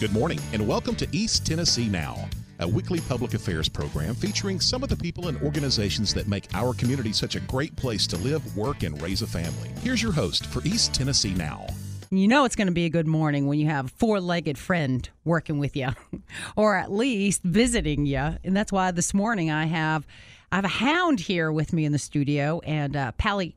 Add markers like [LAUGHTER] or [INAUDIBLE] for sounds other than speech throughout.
Good morning, and welcome to East Tennessee Now, a weekly public affairs program featuring some of the people and organizations that make our community such a great place to live, work, and raise a family. Here's your host for East Tennessee Now. You know it's going to be a good morning when you have a four-legged friend working with you, [LAUGHS] or at least visiting you, and that's why this morning I have I have a hound here with me in the studio, and uh, Pally,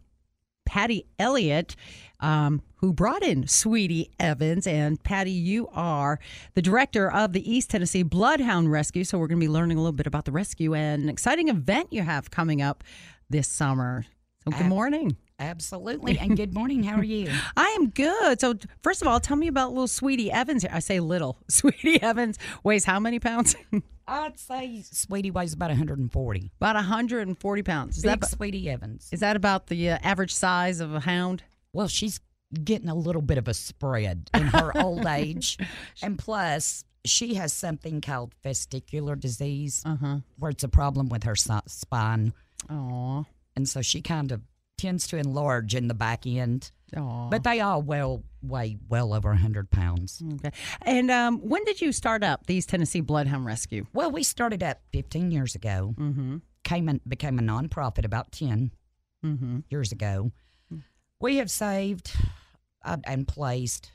Patty Elliott, um, who brought in Sweetie Evans. And Patty, you are the director of the East Tennessee Bloodhound Rescue. So we're going to be learning a little bit about the rescue and an exciting event you have coming up this summer. So good morning. Absolutely. And [LAUGHS] good morning. How are you? I am good. So first of all, tell me about little Sweetie Evans. I say little. [LAUGHS] Sweetie Evans weighs how many pounds? [LAUGHS] I'd say Sweetie weighs about 140. about 140 pounds. Is Big that Sweetie Evans. is that about the uh, average size of a hound? Well, she's getting a little bit of a spread in her old age. And plus, she has something called vestibular disease, Uh huh. where it's a problem with her spine. Aw. And so she kind of tends to enlarge in the back end. Aw. But they all well weigh well over 100 pounds. okay. And um, when did you start up these Tennessee Bloodhound Rescue? Well, we started up 15 years ago. Mm-hmm. Came and became a nonprofit about 10 Mm-hmm. years ago. We have saved uh, and placed,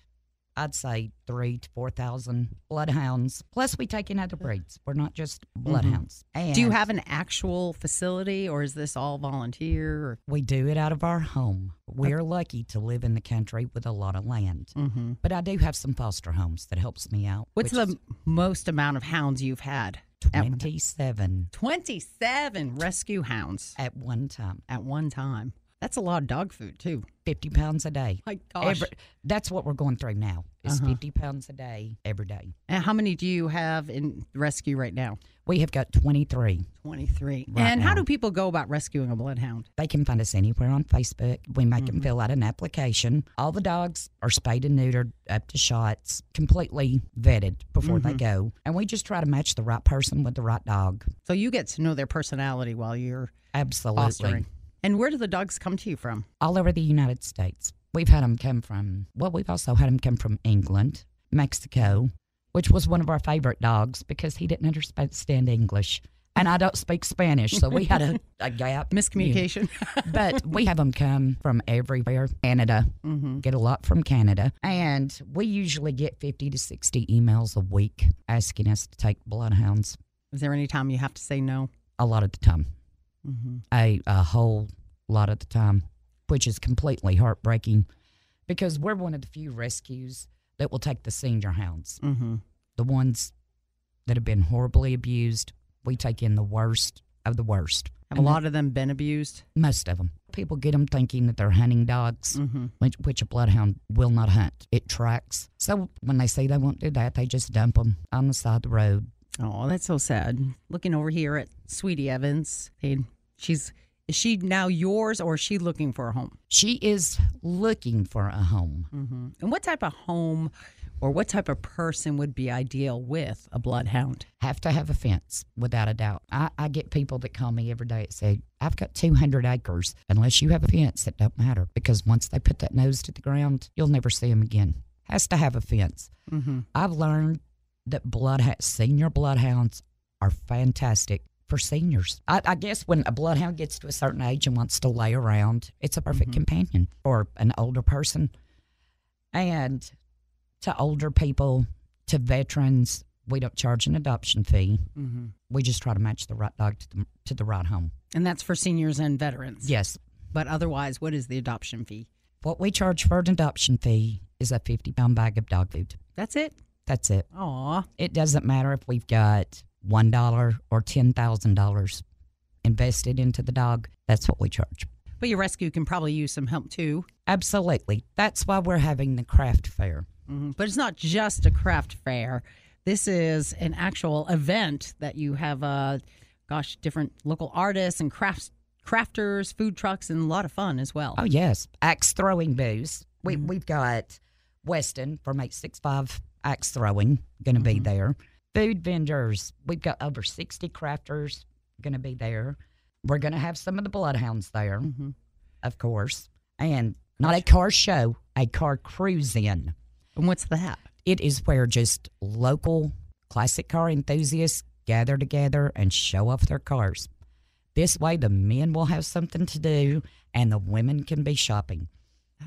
I'd say, three to 4,000 bloodhounds. Plus, we take in other breeds. We're not just bloodhounds. And Do you have an actual facility, or is this all volunteer? Or? We do it out of our home. We're lucky to live in the country with a lot of land. Mm-hmm. But I do have some foster homes that helps me out. What's the most amount of hounds you've had? 27 27 rescue hounds at one time. at one time. That's a lot of dog food, too. 50 pounds a day. My gosh. Every, that's what we're going through now. Is Uh-huh. 50 pounds a day every day. and how many do you have in rescue right now? We have got 23. 23. Right and how do people go about rescuing a bloodhound? They can find us anywhere on Facebook. We make Mm-hmm. them fill out an application. All the dogs are spayed and neutered, up to shots, completely vetted before Mm-hmm. they go. And we just try to match the right person with the right dog. So you get to know their personality while you're Absolutely. fostering. And where do the dogs come to you from? All over the United States. We've had them come from, well, we've also had them come from England, Mexico, which was one of our favorite dogs because he didn't understand English. And I don't speak Spanish, so we had a, [LAUGHS] a gap. Miscommunication. but we have them come from everywhere. Canada, mm-hmm. get a lot from Canada, and we usually get fifty to sixty emails a week asking us to take bloodhounds. Is there any time you have to say no? A lot of the time, Mm-hmm. a a whole lot of the time, which is completely heartbreaking, because we're one of the few rescues that will take the senior hounds, Mm-hmm. the ones that have been horribly abused. We take in the worst of the worst. Have a lot of them been abused? Most of them. People get them thinking that they're hunting dogs. Mm-hmm. which, which a bloodhound will not hunt. It tracks. So when they say they won't do that, they just dump them on the side of the road. Oh, that's so sad. Looking over here at Sweetie Evans, and she's is she now yours or is she looking for a home? She is looking for a home. Mm-hmm. And what type of home or what type of person would be ideal with a bloodhound? Have to have a fence, without a doubt. I, I get people that call me every day and say, I've got 200 acres. Unless you have a fence, it don't matter because once they put that nose to the ground, you'll never see them again. Has to have a fence. Mm-hmm. I've learned that bloodhound, senior bloodhounds are fantastic for seniors. I, I guess when a bloodhound gets to a certain age and wants to lay around, it's a perfect companion for an older person. And to older people, to veterans, we don't charge an adoption fee. Mm-hmm. We just try to match the right dog to the, to the right home. And that's for seniors and veterans. Yes. But otherwise, what is the adoption fee? What we charge for an adoption fee is a 50 pound bag of dog food. That's it. That's it. Aw. It doesn't matter if we've got $1 or $10,000 invested into the dog. That's what we charge. But your rescue can probably use some help too. Absolutely. That's why we're having the craft fair. Mhm. But it's not just a craft fair. This is an actual event that you have, uh, gosh, different local artists and crafts, crafters, food trucks, and a lot of fun as well. Oh, yes. Axe throwing booths. We, We've got Weston from 865 Axe Throwing going to be there. Food vendors. We've got over 60 crafters going to be there. We're going to have some of the bloodhounds there, Mhm. of course. And not a car show, a car cruise in. And what's that? It is where just local classic car enthusiasts gather together and show off their cars. This way, the men will have something to do and the women can be shopping.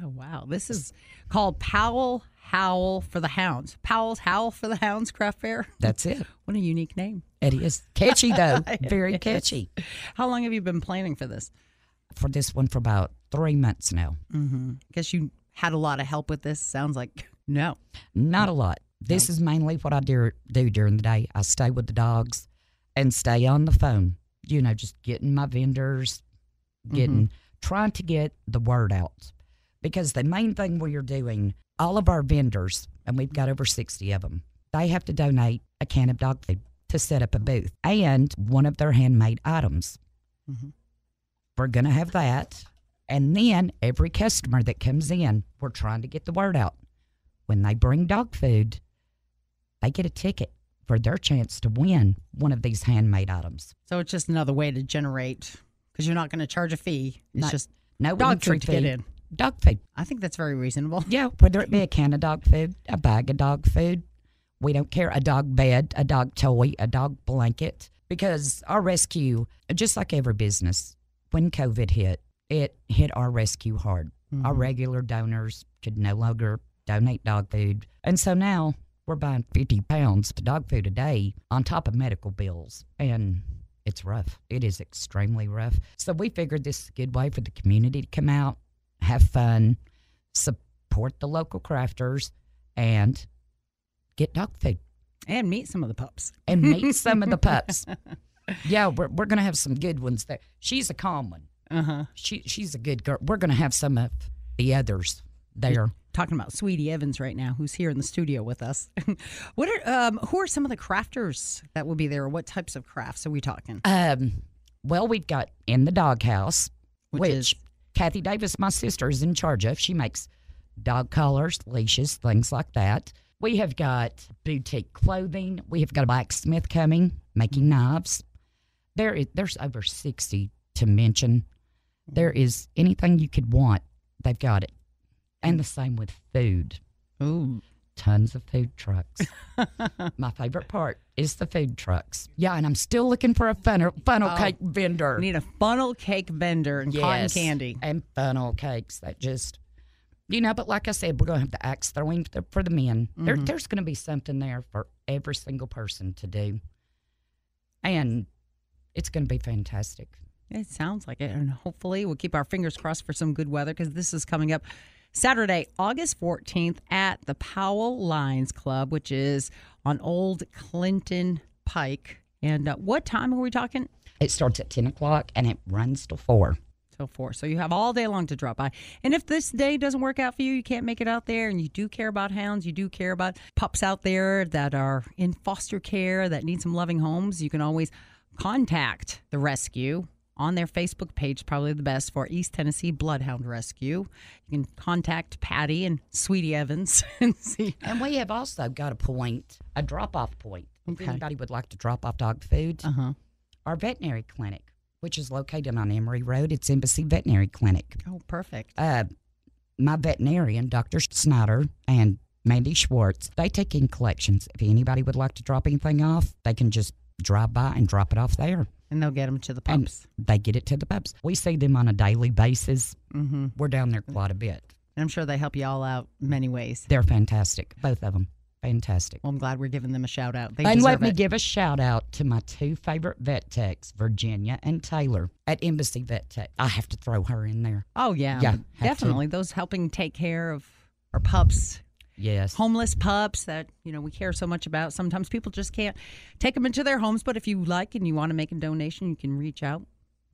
Oh, wow. This is called Powell Howl for the Hounds. Powell's Howl for the Hounds Craft Fair. That's it. [LAUGHS] What a unique name. It is catchy, though. [LAUGHS] Very catchy. How long have you been planning for this? For this one, for about three months now. Mm-hmm. Guess you had a lot of help with this. Sounds like [LAUGHS] no. Not a lot. This is mainly what I do, do during the day. I stay with the dogs and stay on the phone, you know, just getting my vendors, getting, trying to get the word out. Because the main thing we are doing, all of our vendors, and we've got over 60 of them, they have to donate a can of dog food to set up a booth and one of their handmade items. Mm-hmm. We're going to have that. And then every customer that comes in, we're trying to get the word out. When they bring dog food, they get a ticket for their chance to win one of these handmade items. So it's just another way to generate because you're not going to charge a fee. It's Not- just No dog food to get in. Dog food. I think that's very reasonable. [LAUGHS] Yeah, whether it be a can of dog food, a bag of dog food, we don't care. A dog bed, a dog toy, a dog blanket. Because our rescue, just like every business, when COVID hit, it hit our rescue hard. Our mm-hmm. regular donors could no longer donate dog food. And so now we're buying 50 pounds of dog food a day on top of medical bills. And it's rough. It is extremely rough. So we figured this is a good way for the community to come out, have fun, support the local crafters, and get dog food And meet some of the pups. and meet [LAUGHS] some of the pups. [LAUGHS] Yeah, we're, we're going to have some good ones there. She's a calm one. Uh huh. She She's a good girl. We're going to have some of the others there. Talking about Sweetie Evans right now, who's here in the studio with us. [LAUGHS] what are um, who are some of the crafters that will be there? What types of crafts are we talking? Um, well, we've got in the doghouse, Which which, is- Kathy Davis, my sister, is in charge of. She makes dog collars, leashes, things like that. We have got boutique clothing. We have got a blacksmith coming, making knives. There is there's over sixty to mention. There is anything you could want, they've got it. And the same with food. Ooh, Tons of food trucks. [LAUGHS] My favorite part is the food trucks. Yeah, and I'm still looking for a funnel, funnel Oh, cake vendor. we need a funnel cake vendor and cotton candy. and funnel cakes. That just, you know. But like I said, we're gonna have the axe throwing for the, men. Mm-hmm. there's gonna be something there for every single person to do, and it's gonna be fantastic. It sounds like it. And hopefully, we'll keep our fingers crossed for some good weather because this is coming up Saturday, August 14th at the Powell Lions Club, which is on Old Clinton Pike. And uh, what time are we talking? It starts at ten o'clock and it runs till four. Till four. So you have all day long to drop by. And if this day doesn't work out for you, you can't make it out there, and you do care about hounds, you do care about pups out there that are in foster care that need some loving homes, you can always contact the rescue on their Facebook page, probably the best for East Tennessee Bloodhound Rescue. You can contact Patty and Sweetie Evans [LAUGHS] and see. And we have also got a point, a drop off point. If anybody would like to drop off dog food, Uh huh. our veterinary clinic, which is located on Emory Road, it's Embassy Veterinary Clinic. Oh, perfect. uh, my veterinarian, Dr. Snyder, and Mandy Schwartz, they take in collections. If anybody would like to drop anything off, they can just drive by and drop it off there. And they'll get them to the And pups. they get it to the pups. We see them on a daily basis. Mm-hmm. We're down there quite a bit. And I'm sure they help you all out many ways. They're fantastic, both of them. Fantastic. Well, I'm glad we're giving them a shout out. They and let me it. give a shout out to my two favorite vet techs, Virginia and Taylor, at Embassy Vet Tech. I have to throw her in there. Oh yeah, Yeah, have to. definitely. Those helping take care of our pups, Yes. homeless pups that you know we care so much about. Sometimes people just can't take them into their homes, but if you like and you want to make a donation, you can reach out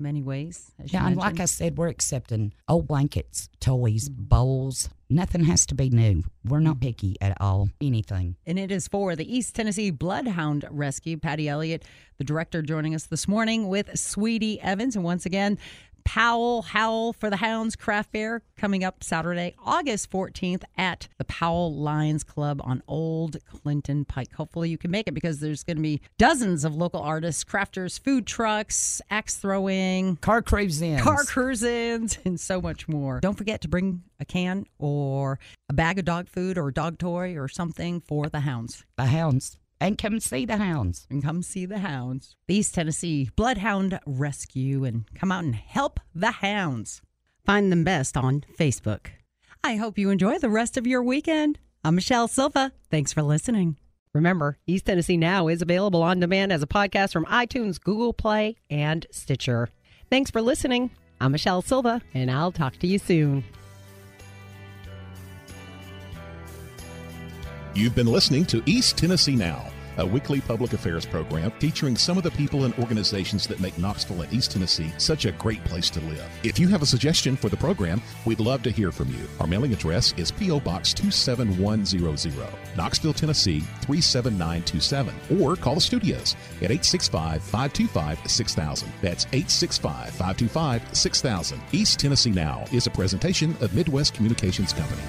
many ways. Yeah, and like I said, we're accepting old blankets, toys, bowls. Nothing has to be new. We're not mm. picky at all. Anything. and it is for the East Tennessee Bloodhound Rescue. Patty Elliott, the director, joining us this morning with Sweetie Evans, and once again. Powell Howl for the Hounds Craft Fair coming up Saturday, August 14th at the Powell Lions Club on Old Clinton Pike. Hopefully, you can make it because there's going to be dozens of local artists, crafters, food trucks, axe throwing, car cruise-ins, car cruise-ins, [LAUGHS] and so much more. Don't forget to bring a can or a bag of dog food or a dog toy or something for the hounds. The hounds and come see the hounds. And come see the hounds. The East Tennessee Bloodhound Rescue and come out and help the hounds. Find them best on Facebook. I hope you enjoy the rest of your weekend. I'm Michelle Silva. Thanks for listening. Remember, East Tennessee Now is available on demand as a podcast from iTunes, Google Play, and Stitcher. Thanks for listening. I'm Michelle Silva, and I'll talk to you soon. You've been listening to East Tennessee Now, a weekly public affairs program featuring some of the people and organizations that make Knoxville and East Tennessee such a great place to live. If you have a suggestion for the program, we'd love to hear from you. Our mailing address is P.O. Box 27100, Knoxville, Tennessee 37927, or call the studios at 865 525 6000. That's 865 525 6000. East Tennessee Now is a presentation of Midwest Communications Company.